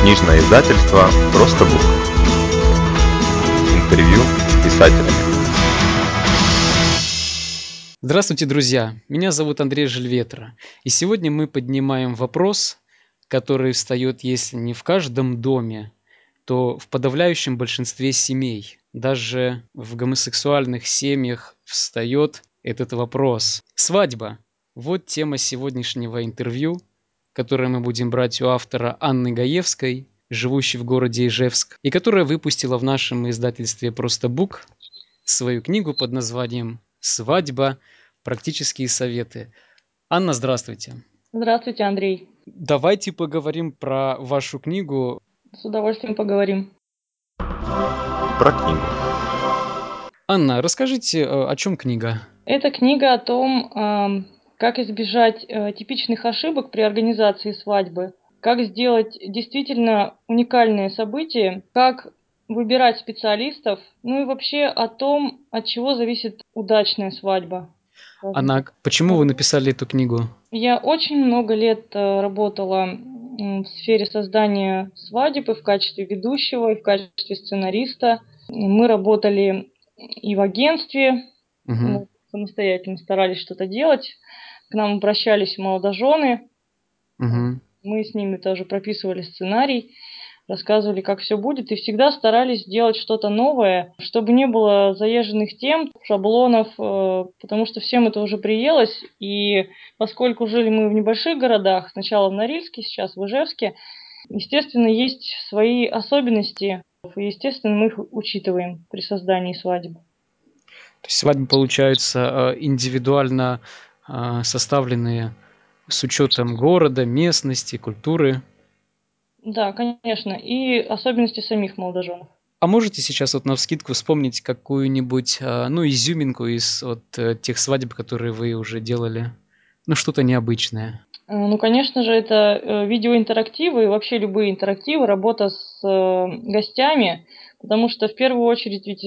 Книжное издательство «Просто Бук». Интервью с писателями. Здравствуйте, друзья! Меня зовут Андрей Жильветра. И сегодня мы поднимаем вопрос, который встает, если не в каждом доме, то в подавляющем большинстве семей. Даже в гомосексуальных семьях встает этот вопрос. Свадьба. Вот тема сегодняшнего интервью, которое мы будем брать у автора Анны Гаевской, живущей в городе Ижевск, и которая выпустила в нашем издательстве «Просто Бук» свою книгу под названием «Свадьба. Практические советы». Анна, здравствуйте. Здравствуйте, Андрей. Давайте поговорим про вашу книгу с удовольствием поговорим. Про книгу. Анна, расскажите, э, о чем книга? Это книга о том, как избежать э, типичных ошибок при организации свадьбы, как сделать действительно уникальное событие, как выбирать специалистов, ну и вообще о том, от чего зависит удачная свадьба. Анна, почему вы написали эту книгу? Я очень много лет э, работала в сфере создания свадеб и в качестве ведущего, и в качестве сценариста. Мы работали и в агентстве, угу. мы самостоятельно старались что-то делать. К нам обращались молодожены. Угу. Мы с ними тоже прописывали сценарий рассказывали, как все будет, и всегда старались сделать что-то новое, чтобы не было заезженных тем, шаблонов, э, потому что всем это уже приелось, и поскольку жили мы в небольших городах, сначала в Норильске, сейчас в Ижевске, естественно, есть свои особенности, и, естественно, мы их учитываем при создании свадьбы. То есть свадьбы получаются э, индивидуально составленные с учетом города, местности, культуры. Да, конечно, и особенности самих молодоженов. А можете сейчас вот на вскидку вспомнить какую-нибудь, а, ну, изюминку из вот э, тех свадеб, которые вы уже делали? Ну, что-то необычное. Э, ну, конечно же, это э, видеоинтерактивы и вообще любые интерактивы, работа с гостями, потому что в первую очередь ведь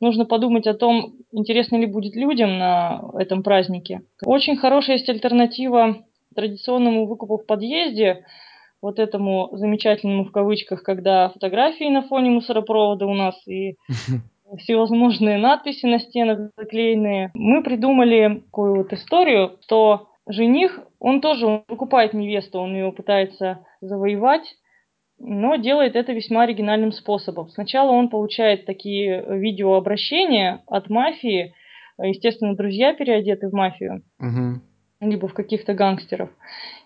нужно подумать о том, интересно ли будет людям на этом празднике. Очень хорошая есть альтернатива традиционному выкупу в подъезде – вот этому замечательному в кавычках, когда фотографии на фоне мусоропровода у нас и всевозможные надписи на стенах заклеенные. Мы придумали такую вот историю, что жених, он тоже он покупает невесту, он ее пытается завоевать, но делает это весьма оригинальным способом. Сначала он получает такие видеообращения от мафии, естественно, друзья переодеты в мафию, угу. либо в каких-то гангстеров.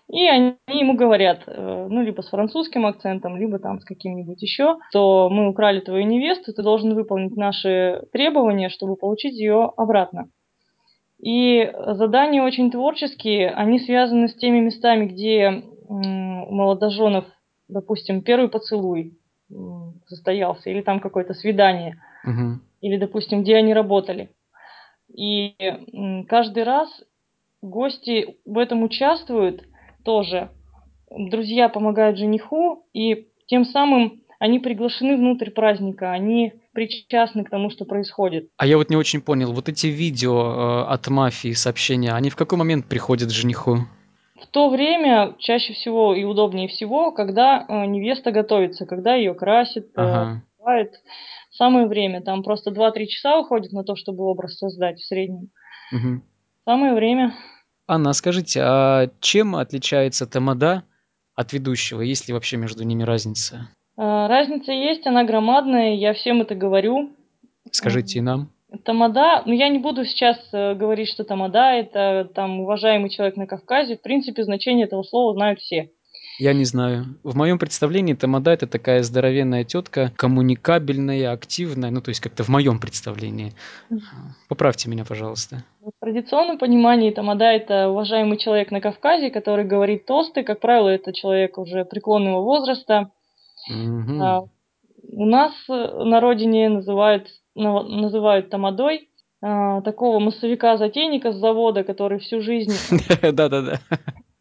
И они ему говорят, э, ну, либо с французским акцентом, либо там с каким-нибудь еще, что мы украли твою невесту, ты должен выполнить наши требования, чтобы получить ее обратно. И задания очень творческие, они связаны с теми местами, где у молодоженов, допустим, первый поцелуй состоялся, или там какое-то свидание, угу. или, допустим, где они работали. И каждый раз гости в этом участвуют, тоже. Друзья помогают жениху, и тем самым они приглашены внутрь праздника, они причастны к тому, что происходит. А я вот не очень понял, вот эти видео э, от мафии, сообщения, они в какой момент приходят жениху? В то время чаще всего и удобнее всего, когда э, невеста готовится, когда ее красит, э, ага. э, самое время. Там просто 2-3 часа уходит на то, чтобы образ создать в среднем. Угу. Самое время. Анна, скажите, а чем отличается тамада от ведущего? Есть ли вообще между ними разница? А, разница есть, она громадная, я всем это говорю. Скажите нам. Тамада, ну я не буду сейчас э, говорить, что тамада это там уважаемый человек на Кавказе. В принципе, значение этого слова знают все. Я не знаю. В моем представлении тамада это такая здоровенная тетка, коммуникабельная, активная, ну то есть как-то в моем представлении. Поправьте меня, пожалуйста. В традиционном понимании тамада это уважаемый человек на Кавказе, который говорит тосты. Как правило, это человек уже преклонного возраста. Угу. А, у нас на родине называют, называют тамадой а, такого массовика-затейника с завода, который всю жизнь... Да-да-да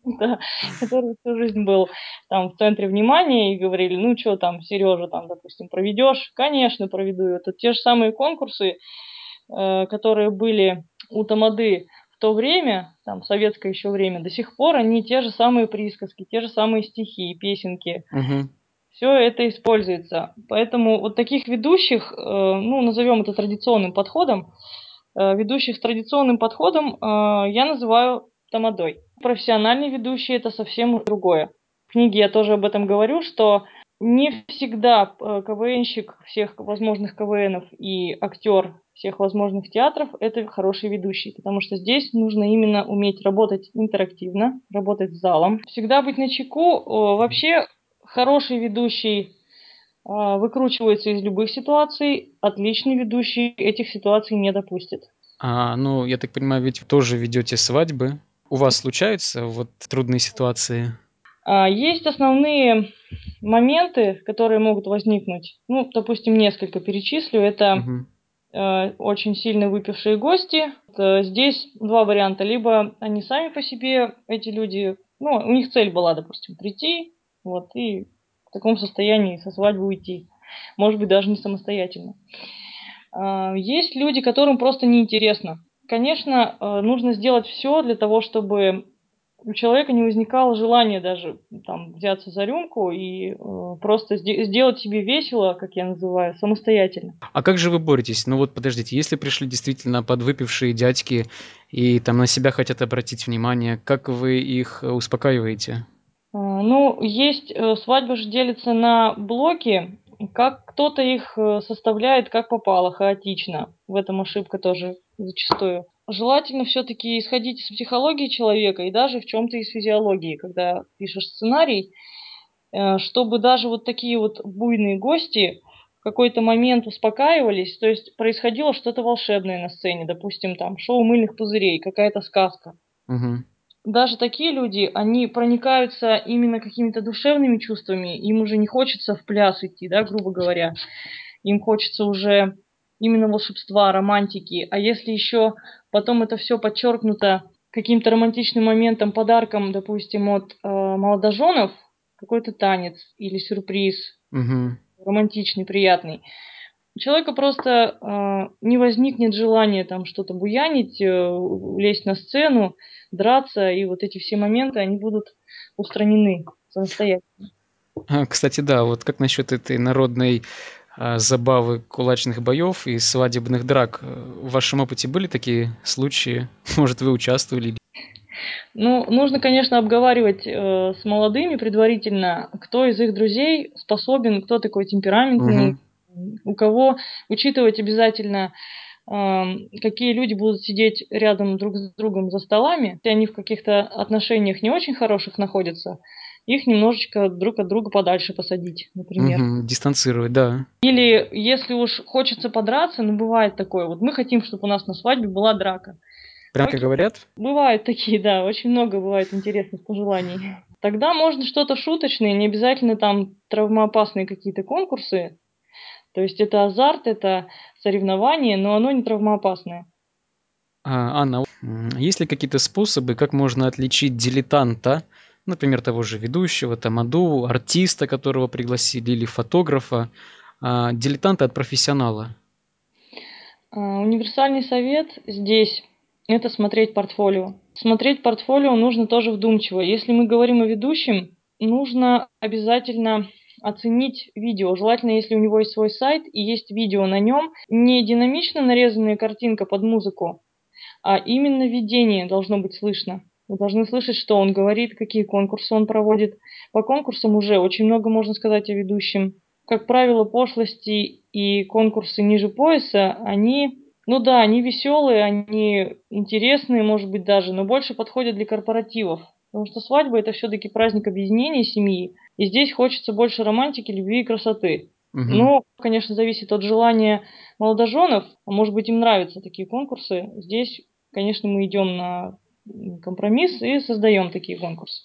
да, который всю жизнь был там в центре внимания и говорили, ну что там, Сережа, там, допустим, проведешь? Конечно, проведу. Это те же самые конкурсы, э, которые были у Тамады в то время, там, в советское еще время, до сих пор они те же самые присказки, те же самые стихи, песенки. Угу. Все это используется. Поэтому вот таких ведущих, э, ну, назовем это традиционным подходом, э, ведущих с традиционным подходом э, я называю тамадой. Профессиональный ведущий – это совсем другое. В книге я тоже об этом говорю, что не всегда КВНщик всех возможных КВНов и актер всех возможных театров – это хороший ведущий, потому что здесь нужно именно уметь работать интерактивно, работать с залом, всегда быть на чеку. Вообще хороший ведущий а, выкручивается из любых ситуаций, отличный ведущий этих ситуаций не допустит. А, ну, я так понимаю, ведь тоже ведете свадьбы. У вас случаются вот трудные ситуации? А, есть основные моменты, которые могут возникнуть. Ну, допустим, несколько перечислю. Это угу. очень сильно выпившие гости. Здесь два варианта. Либо они сами по себе, эти люди, ну, у них цель была, допустим, прийти, вот, и в таком состоянии со свадьбы уйти. Может быть, даже не самостоятельно. А, есть люди, которым просто неинтересно. Конечно, э, нужно сделать все для того, чтобы у человека не возникало желания даже там взяться за рюмку и э, просто сделать себе весело, как я называю, самостоятельно. А как же вы боретесь? Ну вот подождите, если пришли действительно подвыпившие дядьки и там на себя хотят обратить внимание, как вы их успокаиваете? А, ну, есть, э, свадьба же делится на блоки, как кто-то их э, составляет как попало, хаотично. В этом ошибка тоже зачастую. Желательно все-таки исходить из психологии человека и даже в чем-то из физиологии, когда пишешь сценарий, э, чтобы даже вот такие вот буйные гости в какой-то момент успокаивались, то есть происходило что-то волшебное на сцене, допустим, там шоу мыльных пузырей, какая-то сказка. Угу даже такие люди, они проникаются именно какими-то душевными чувствами, им уже не хочется в пляс идти, да, грубо говоря. Им хочется уже именно волшебства, романтики. А если еще потом это все подчеркнуто каким-то романтичным моментом, подарком, допустим, от э, молодоженов, какой-то танец или сюрприз, угу. романтичный, приятный, у человека просто э, не возникнет желания там что-то буянить, э, лезть на сцену, драться, и вот эти все моменты, они будут устранены самостоятельно. А, кстати, да, вот как насчет этой народной а, забавы кулачных боев и свадебных драк? В вашем опыте были такие случаи? Может, вы участвовали? Ну, нужно, конечно, обговаривать э, с молодыми предварительно, кто из их друзей способен, кто такой темпераментный, угу у кого учитывать обязательно, какие люди будут сидеть рядом друг с другом за столами, если они в каких-то отношениях не очень хороших находятся, их немножечко друг от друга подальше посадить, например. Угу, дистанцировать, да. Или если уж хочется подраться, ну бывает такое, вот мы хотим, чтобы у нас на свадьбе была драка. Прям как говорят? Бывают такие, да, очень много бывает интересных пожеланий. Тогда можно что-то шуточное, не обязательно там травмоопасные какие-то конкурсы, то есть это азарт, это соревнование, но оно не травмоопасное. А, Анна, есть ли какие-то способы, как можно отличить дилетанта, например, того же ведущего, тамаду, артиста, которого пригласили, или фотографа, а, дилетанта от профессионала? А, универсальный совет здесь – это смотреть портфолио. Смотреть портфолио нужно тоже вдумчиво. Если мы говорим о ведущем, нужно обязательно оценить видео. Желательно, если у него есть свой сайт и есть видео на нем, не динамично нарезанная картинка под музыку, а именно видение должно быть слышно. Вы должны слышать, что он говорит, какие конкурсы он проводит. По конкурсам уже очень много можно сказать о ведущем. Как правило, пошлости и конкурсы ниже пояса, они, ну да, они веселые, они интересные, может быть, даже, но больше подходят для корпоративов. Потому что свадьба это все-таки праздник объединения семьи, и здесь хочется больше романтики, любви и красоты. Угу. Но, конечно, зависит от желания молодоженов. Может быть, им нравятся такие конкурсы. Здесь, конечно, мы идем на компромисс и создаем такие конкурсы.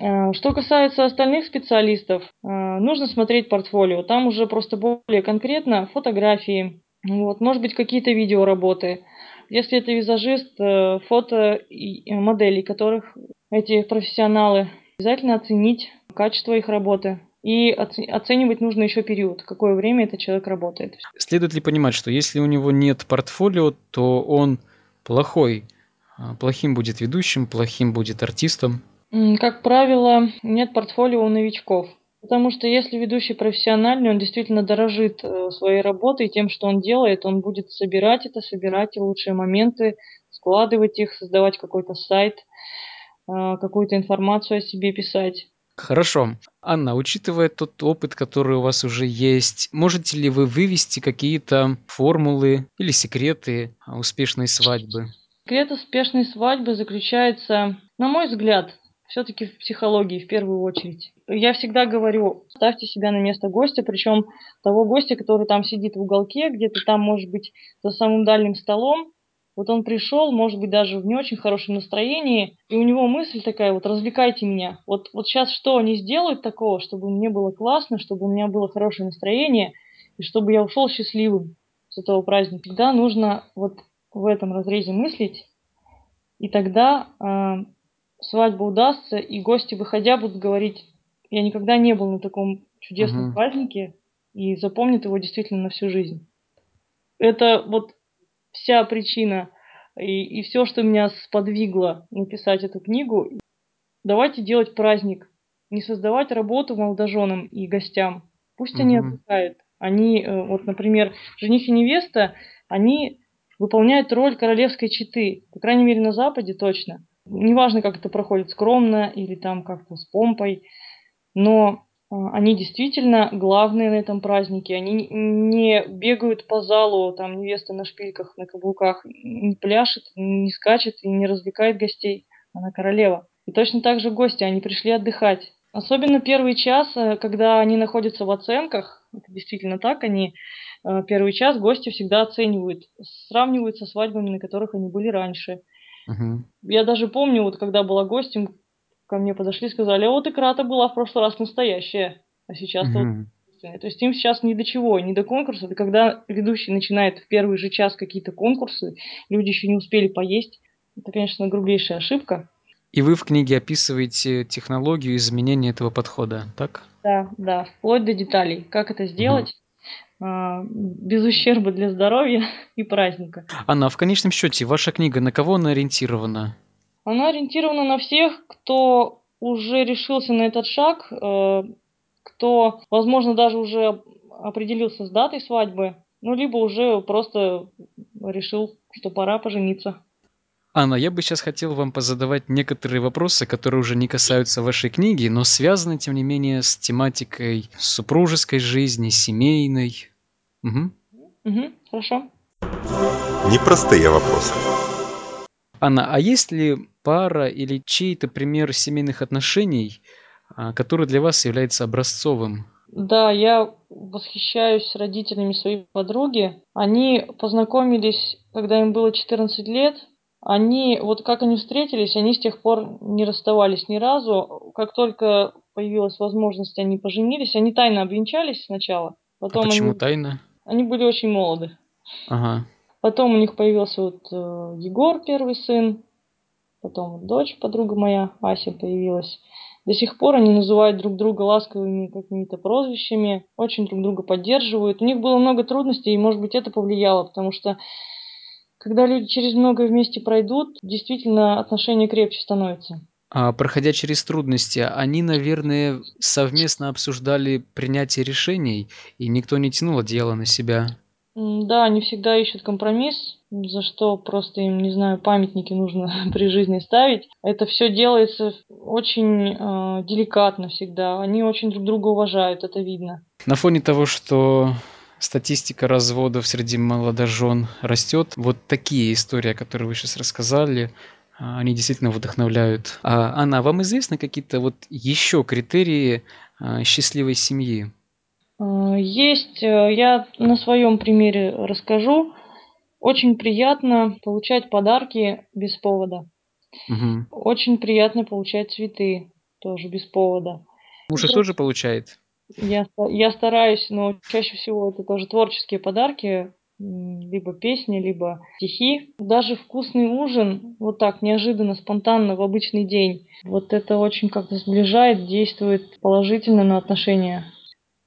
А, что касается остальных специалистов, а, нужно смотреть портфолио. Там уже просто более конкретно фотографии, вот, может быть, какие-то видеоработы. Если это визажист, э, фото моделей, которых эти профессионалы, обязательно оценить качество их работы. И оценивать нужно еще период, какое время этот человек работает. Следует ли понимать, что если у него нет портфолио, то он плохой, а, плохим будет ведущим, плохим будет артистом? Как правило, нет портфолио у новичков. Потому что если ведущий профессиональный, он действительно дорожит э, своей работой, тем, что он делает, он будет собирать это, собирать лучшие моменты, складывать их, создавать какой-то сайт, э, какую-то информацию о себе писать. Хорошо. Анна, учитывая тот опыт, который у вас уже есть, можете ли вы вывести какие-то формулы или секреты успешной свадьбы? Секрет успешной свадьбы заключается, на мой взгляд, все-таки в психологии в первую очередь. Я всегда говорю, ставьте себя на место гостя, причем того гостя, который там сидит в уголке, где-то там, может быть, за самым дальним столом, вот он пришел, может быть, даже в не очень хорошем настроении, и у него мысль такая, вот развлекайте меня. Вот, вот сейчас что они сделают такого, чтобы мне было классно, чтобы у меня было хорошее настроение, и чтобы я ушел счастливым с этого праздника. Всегда нужно вот в этом разрезе мыслить, и тогда э, свадьба удастся, и гости, выходя, будут говорить, я никогда не был на таком чудесном Мгм. празднике, и запомнит его действительно на всю жизнь. Это вот вся причина и, и все, что меня сподвигло написать эту книгу. Давайте делать праздник, не создавать работу молодоженам и гостям. Пусть они Мгм. отдыхают. Они, э, вот, например, жених и невеста, они выполняют роль королевской четы, по крайней мере, на Западе точно. Неважно, как это проходит, скромно или там как-то с помпой, но они действительно главные на этом празднике. Они не бегают по залу, там невеста на шпильках, на каблуках, не пляшет, не скачет и не развлекает гостей. Она королева. И точно так же гости, они пришли отдыхать. Особенно первый час, э, когда они находятся в оценках, это действительно так, они э, первый час гости всегда оценивают, сравнивают со свадьбами, на которых они были раньше. Мгм. Я даже помню, вот когда была гостем, ко мне подошли и сказали, а вот икра-то была в прошлый раз настоящая, а сейчас-то вот Мгм. искусственная». То есть им сейчас ни до чего, ни до конкурса. Это когда ведущий начинает в первый же час какие-то конкурсы, люди еще не успели поесть. Это, конечно, грубейшая ошибка. И вы в книге описываете технологию изменения этого подхода, так? Да, да, вплоть до деталей. Как это сделать а, без ущерба для здоровья и праздника. Анна, а в конечном счете, ваша книга на кого она ориентирована? Она ориентирована на всех, кто уже решился на этот шаг, э, кто, возможно, даже уже определился с датой свадьбы, ну, либо уже просто решил, что пора пожениться. Анна, я бы сейчас хотел вам позадавать некоторые вопросы, которые уже не касаются вашей книги, но связаны, тем не менее, с тематикой супружеской жизни, семейной. Мгм. Мгм, хорошо. Непростые вопросы. Анна, а есть ли пара или чей-то пример семейных отношений, а, который для вас является образцовым? Да, я восхищаюсь родителями своей подруги. Они познакомились, когда им было 14 лет. Они, вот как они встретились, они с тех пор не расставались ни разу. Как только появилась возможность, они поженились. Они тайно обвенчались сначала. А Потом почему они, тайна? они были очень молоды. Ага. Потом у них появился вот э, Егор, первый сын. Потом дочь, подруга моя, Ася появилась. До сих пор они называют друг друга ласковыми какими-то прозвищами, очень друг друга поддерживают. У них было много трудностей, и, может быть, это повлияло, потому что когда люди через многое вместе пройдут, действительно отношения крепче становятся. А проходя через трудности, они, наверное, совместно обсуждали принятие решений, и никто не тянул одеяло на себя. Да, они всегда ищут компромисс, за что просто им, не знаю, памятники нужно при жизни ставить. Это все делается очень э, деликатно всегда. Они очень друг друга уважают, это видно. На фоне того, что статистика разводов среди молодожен растет, вот такие истории, которые вы сейчас рассказали, а, они действительно вдохновляют. А, Анна, вам известны какие-то вот еще критерии а, счастливой семьи? Э, Есть, э, я на своем примере расскажу. Очень приятно получать подарки без повода. Мгм. Очень приятно получать цветы тоже без повода. Муж их тоже получает? Я, ста- я стараюсь, но чаще всего это тоже творческие подарки, м, либо песни, либо стихи. Даже вкусный ужин, вот так, неожиданно, спонтанно, в обычный день, вот это очень как-то сближает, действует положительно на отношения.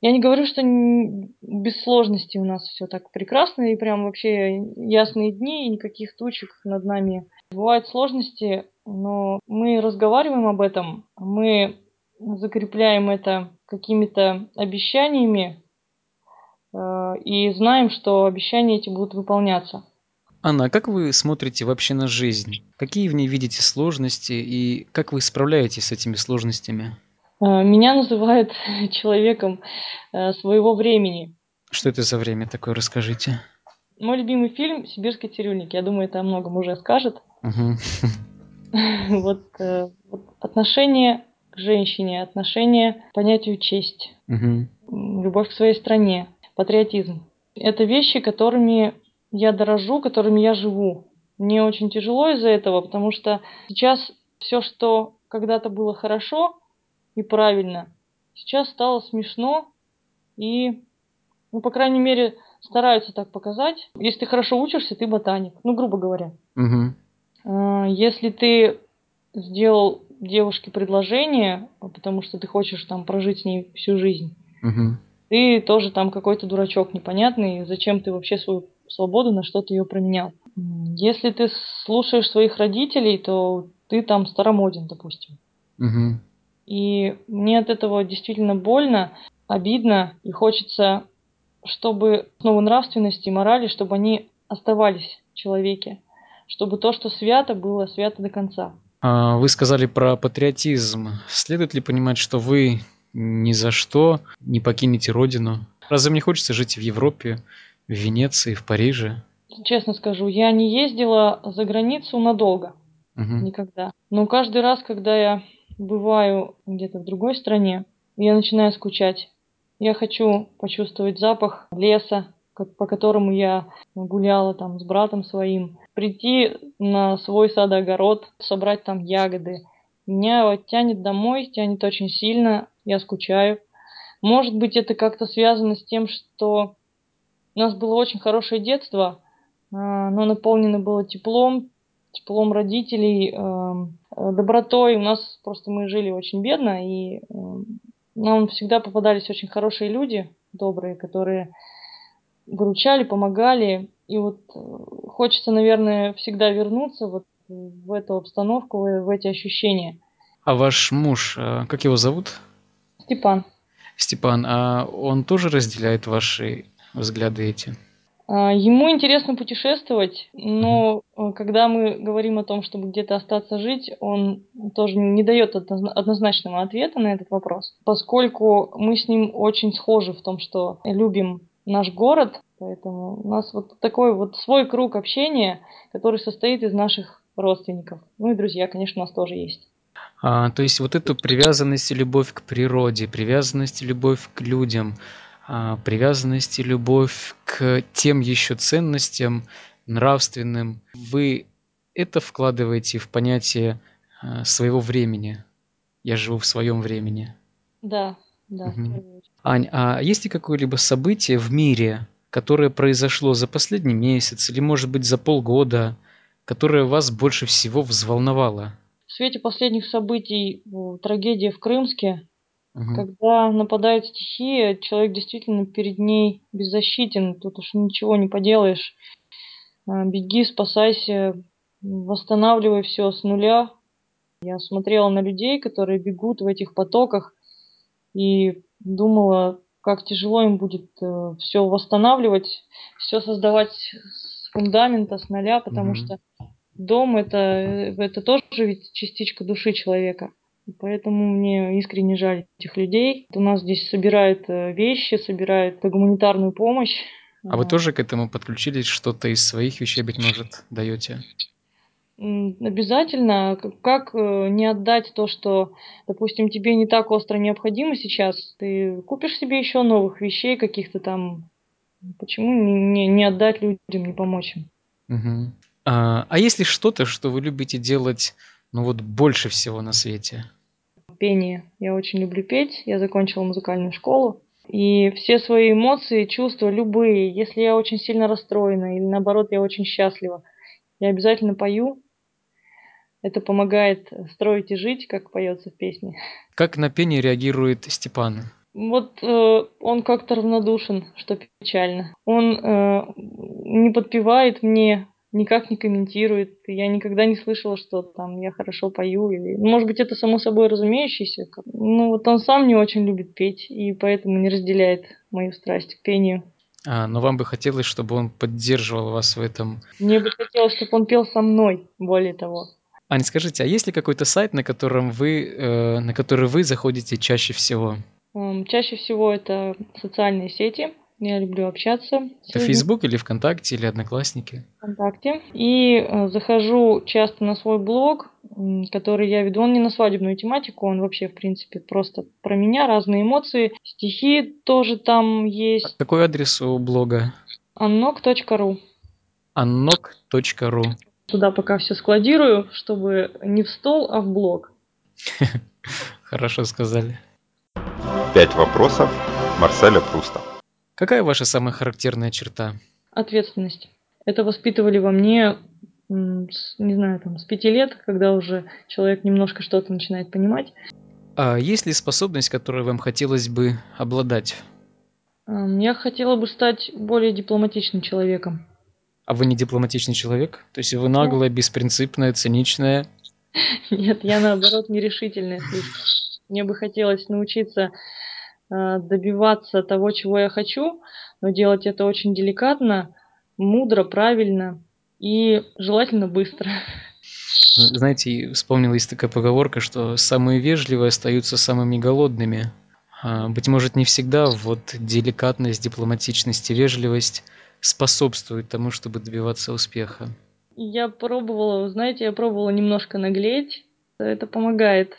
Я не говорю, что без сложностей у нас все так прекрасно и прям вообще ясные дни и никаких тучек над нами. Бывают сложности, но мы разговариваем об этом, мы закрепляем это какими-то обещаниями э, и знаем, что обещания эти будут выполняться. Анна, а как вы смотрите вообще на жизнь? Какие в ней видите сложности и как вы справляетесь с этими сложностями? Э, Меня называют человеком э, своего времени. Что это за время такое, расскажите. Мой любимый фильм «Сибирский цирюльник». Я думаю, это о многом уже скажет. Вот, э, вот отношение к женщине, отношение к понятию честь, любовь к своей стране, патриотизм. Это вещи, которыми я дорожу, которыми я живу. Мне очень тяжело из-за этого, потому что сейчас все, что когда-то было хорошо и правильно, сейчас стало смешно и, ну, по крайней мере, стараются так показать. Если ты хорошо учишься, ты ботаник, ну, грубо говоря. А, Если ты сделал девушке предложение, потому что ты хочешь там прожить с ней всю жизнь, Мгм. ты тоже там какой-то дурачок непонятный, зачем ты вообще свою свободу на что-то ее променял. Если ты слушаешь своих родителей, то ты там старомоден, допустим. Мгм. И мне от этого действительно больно, обидно, и хочется, чтобы основы нравственности и морали, чтобы они оставались в человеке, чтобы то, что свято, было свято до конца. А, Вы сказали про патриотизм. Следует ли понимать, что вы ни за что не покинете родину? Разве мне хочется жить в Европе, в Венеции, в Париже? Честно скажу, я не ездила за границу надолго, Мгм. никогда. Но каждый раз, когда я бываю где-то в другой стране, я начинаю скучать. Я хочу почувствовать запах леса, по которому я гуляла там с братом своим, прийти на свой сад-огород, собрать там ягоды. Меня вот тянет домой, тянет очень сильно, я скучаю. Может быть, это как-то связано с тем, что у нас было очень хорошее детство, а, оно наполнено было теплом, теплом родителей, добротой. У нас просто мы жили очень бедно, и эм, нам всегда попадались очень хорошие люди, добрые, которые выручали, помогали. И вот э, хочется, наверное, всегда вернуться вот в эту обстановку, в эти ощущения. А ваш муж, как его зовут? Степан, Степан, а он тоже разделяет ваши взгляды эти? А, Ему интересно путешествовать, но э, когда мы говорим о том, чтобы где-то остаться жить, он тоже не дает однозна- однозначного ответа на этот вопрос, поскольку мы с ним очень схожи в том, что любим наш город, поэтому у нас вот такой вот свой круг общения, который состоит из наших родственников. Ну и друзья, конечно, у нас тоже есть. А, то есть вот эту привязанность и любовь к природе, привязанность и любовь к людям, привязанность и любовь к тем еще ценностям нравственным, вы это вкладываете в понятие а, своего времени. Я живу в своем времени. Да, да. очередь. Ань, а есть ли какое-либо событие в мире, которое произошло за последний месяц или, может быть, за полгода, которое вас больше всего взволновало? В свете последних событий, трагедия в Крымске, Мгм. Когда нападает стихия, человек действительно перед ней беззащитен, тут уж ничего не поделаешь. А, Беги, спасайся, восстанавливай все с нуля. Я смотрела на людей, которые бегут в этих потоках, и думала, как тяжело им будет все восстанавливать, все создавать с фундамента, с нуля, потому Мгм. что дом это, э, это тоже ведь частичка души человека. Поэтому мне искренне жаль этих людей. У нас здесь собирают э, вещи, собирают гуманитарную помощь. А вы тоже к этому подключились? Что-то из своих вещей, быть может, даете? Обязательно, как э, не отдать то, что, допустим, тебе не так остро необходимо сейчас, ты купишь себе еще новых вещей каких-то там. Почему не, не, отдать людям, не помочь им? Мгм. А, а есть ли что-то, что вы любите делать, ну вот больше всего на свете? Пение. Я очень люблю петь. Я закончила музыкальную школу. И все свои эмоции, чувства, любые, если я очень сильно расстроена или наоборот я очень счастлива, я обязательно пою. Это помогает строить и жить, как поется в песне. Как на пение реагирует Степан? Вот э, он как-то равнодушен, что печально. Он э, не подпевает мне, никак не комментирует. Я никогда не слышала, что там я хорошо пою. Или... ну, Может быть, это само собой разумеющееся. Ну, вот он сам не очень любит петь, и поэтому не разделяет мою страсть к пению. А, но вам бы хотелось, чтобы он поддерживал вас в этом. Мне бы хотелось, чтобы он пел со мной, более того. Ань, скажите, а есть ли какой-то сайт, на котором вы, э, на который вы заходите чаще всего? М, Чаще всего это социальные сети. Я люблю общаться. Это людьми. Facebook или ВКонтакте, или Одноклассники? ВКонтакте. И э, захожу часто на свой блог, который я веду. Он не на свадебную тематику, он вообще, в принципе, просто про меня, разные эмоции. Стихи тоже там есть. Какой адрес у блога? annok.ru. annok.ru Туда пока все складирую, чтобы не в стол, а в блог. Хорошо сказали. Пять вопросов Марселя Пруста. Какая ваша самая характерная черта? Ответственность. Это воспитывали во мне, не знаю, там, с пяти лет, когда уже человек немножко что-то начинает понимать. А есть ли способность, которой вам хотелось бы обладать? Ам, Я хотела бы стать более дипломатичным человеком. А вы не дипломатичный человек? То есть вы наглая, беспринципная, циничная? Нет, я наоборот нерешительная. Мне бы хотелось научиться а, добиваться того, чего я хочу, но делать это очень деликатно, мудро, правильно и желательно быстро. Знаете, и вспомнил, есть такая поговорка, что самые вежливые остаются самыми голодными. А, Быть может, не всегда вот деликатность, дипломатичность и вежливость способствуют тому, чтобы добиваться успеха. Я пробовала, знаете, я пробовала немножко наглеть. Это помогает.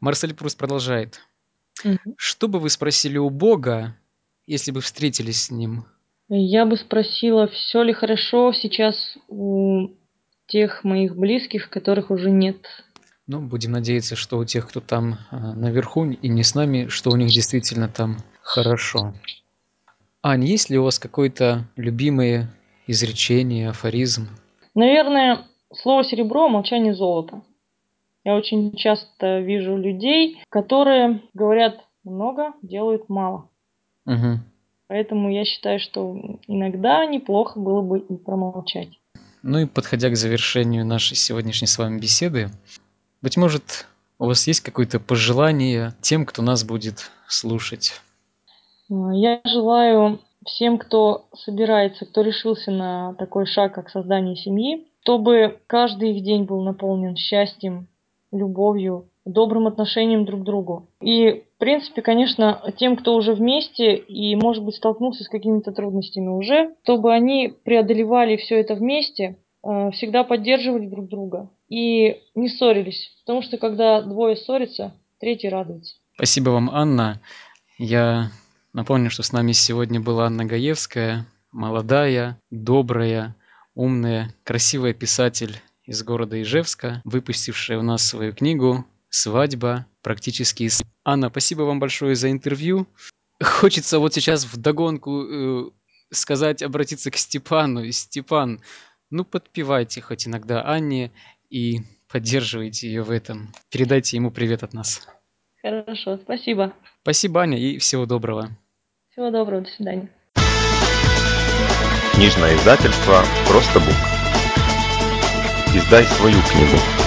Марсель Пруст продолжает. Мгм. Что бы вы спросили у Бога, если бы встретились с Ним? Я бы спросила, все ли хорошо сейчас у тех моих близких, которых уже нет. Ну, будем надеяться, что у тех, кто там а, наверху и не с нами, что у них действительно там хорошо. Ань, есть ли у вас какое-то любимое изречение, афоризм? Наверное, слово серебро, молчание золото. Я очень часто вижу людей, которые говорят много, делают мало. Мгм. Поэтому я считаю, что иногда неплохо было бы и промолчать. Ну и подходя к завершению нашей сегодняшней с вами беседы, быть может, у вас есть какое-то пожелание тем, кто нас будет слушать? Я желаю всем, кто собирается, кто решился на такой шаг, как создание семьи, чтобы каждый их день был наполнен счастьем, любовью, добрым отношением друг к другу. И, в принципе, конечно, тем, кто уже вместе и, может быть, столкнулся с какими-то трудностями уже, чтобы они преодолевали все это вместе, э, всегда поддерживали друг друга и не ссорились. Потому что, когда двое ссорятся, третий радуется. Спасибо вам, Анна. Я напомню, что с нами сегодня была Анна Гаевская, молодая, добрая, умная, красивая писатель из города Ижевска, выпустившая у нас свою книгу «Свадьба. Практически из...» Анна, спасибо вам большое за интервью. Хочется вот сейчас вдогонку э, сказать, обратиться к Степану. Степан, ну подпевайте хоть иногда Анне и поддерживайте ее в этом. Передайте ему привет от нас. Хорошо, спасибо. Спасибо, Аня, и всего доброго. Всего доброго, до свидания. Книжное издательство «Просто Бук». Издай свою книгу.